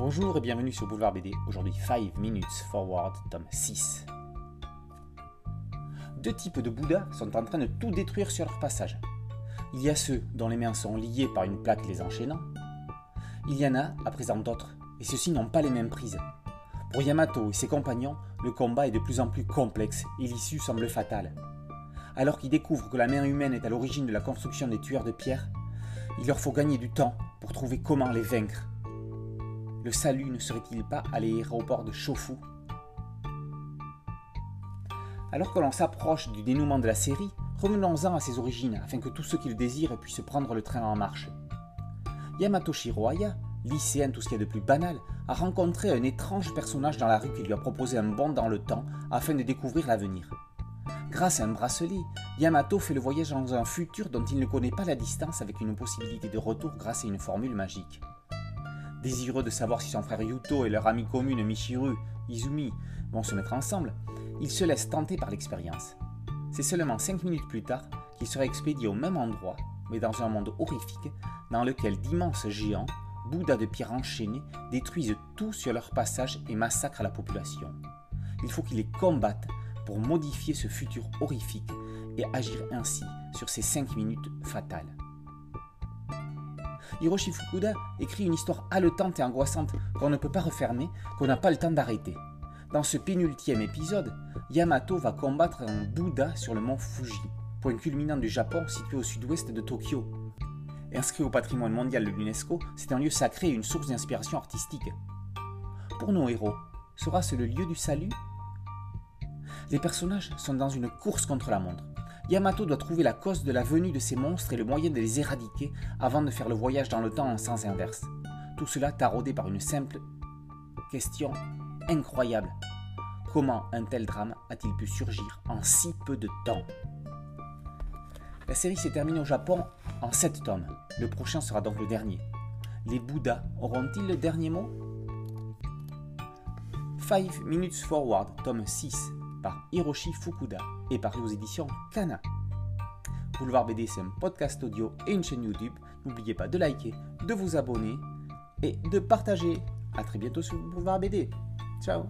Bonjour et bienvenue sur Boulevard BD. Aujourd'hui 5 Minutes Forward, tome 6. Deux types de Bouddhas sont en train de tout détruire sur leur passage. Il y a ceux dont les mains sont liées par une plaque les enchaînant. Il y en a, à présent d'autres, et ceux-ci n'ont pas les mêmes prises. Pour Yamato et ses compagnons, le combat est de plus en plus complexe et l'issue semble fatale. Alors qu'ils découvrent que la main humaine est à l'origine de la construction des tueurs de pierre, il leur faut gagner du temps pour trouver comment les vaincre le salut ne serait-il pas à l'aéroport de Shofu Alors que l'on s'approche du dénouement de la série, revenons-en à ses origines afin que tous ceux qui le désirent puissent prendre le train en marche. Yamato Shiroaya, lycéen tout ce qu'il y a de plus banal, a rencontré un étrange personnage dans la rue qui lui a proposé un bond dans le temps afin de découvrir l'avenir. Grâce à un bracelet, Yamato fait le voyage dans un futur dont il ne connaît pas la distance avec une possibilité de retour grâce à une formule magique. Désireux de savoir si son frère Yuto et leur ami commune Michiru, Izumi, vont se mettre ensemble, il se laisse tenter par l'expérience. C'est seulement 5 minutes plus tard qu'il sera expédié au même endroit, mais dans un monde horrifique, dans lequel d'immenses géants, Bouddhas de pierre enchaînés, détruisent tout sur leur passage et massacrent la population. Il faut qu'il les combatte pour modifier ce futur horrifique et agir ainsi sur ces 5 minutes fatales. Hiroshi Fukuda écrit une histoire haletante et angoissante qu'on ne peut pas refermer, qu'on n'a pas le temps d'arrêter. Dans ce pénultième épisode, Yamato va combattre un Bouddha sur le mont Fuji, point culminant du Japon situé au sud-ouest de Tokyo. Inscrit au patrimoine mondial de l'UNESCO, c'est un lieu sacré et une source d'inspiration artistique. Pour nos héros, sera-ce le lieu du salut? Les personnages sont dans une course contre la montre. Yamato doit trouver la cause de la venue de ces monstres et le moyen de les éradiquer avant de faire le voyage dans le temps en sens inverse. Tout cela taraudé par une simple question incroyable. Comment un tel drame a-t-il pu surgir en si peu de temps? La série s'est terminée au Japon en 7 tomes. Le prochain sera donc le dernier. Les Bouddhas auront-ils le dernier mot? 5 Minutes Forward, tome 6, par Hiroshi Fukuda et paru aux éditions Kana. Boulevard BD, c'est un podcast audio et une chaîne YouTube. N'oubliez pas de liker, de vous abonner et de partager. A très bientôt sur Boulevard BD. Ciao